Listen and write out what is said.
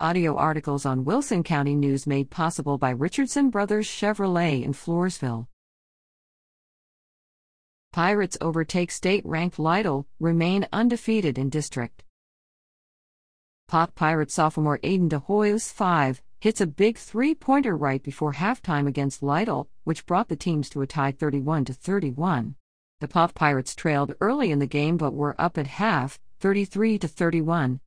Audio articles on Wilson County News made possible by Richardson Brothers Chevrolet in Floresville. Pirates overtake state ranked Lytle, remain undefeated in district. Poth Pirate sophomore Aiden DeHoyos 5 hits a big three pointer right before halftime against Lytle, which brought the teams to a tie 31 31. The Poth Pirates trailed early in the game but were up at half, 33 31.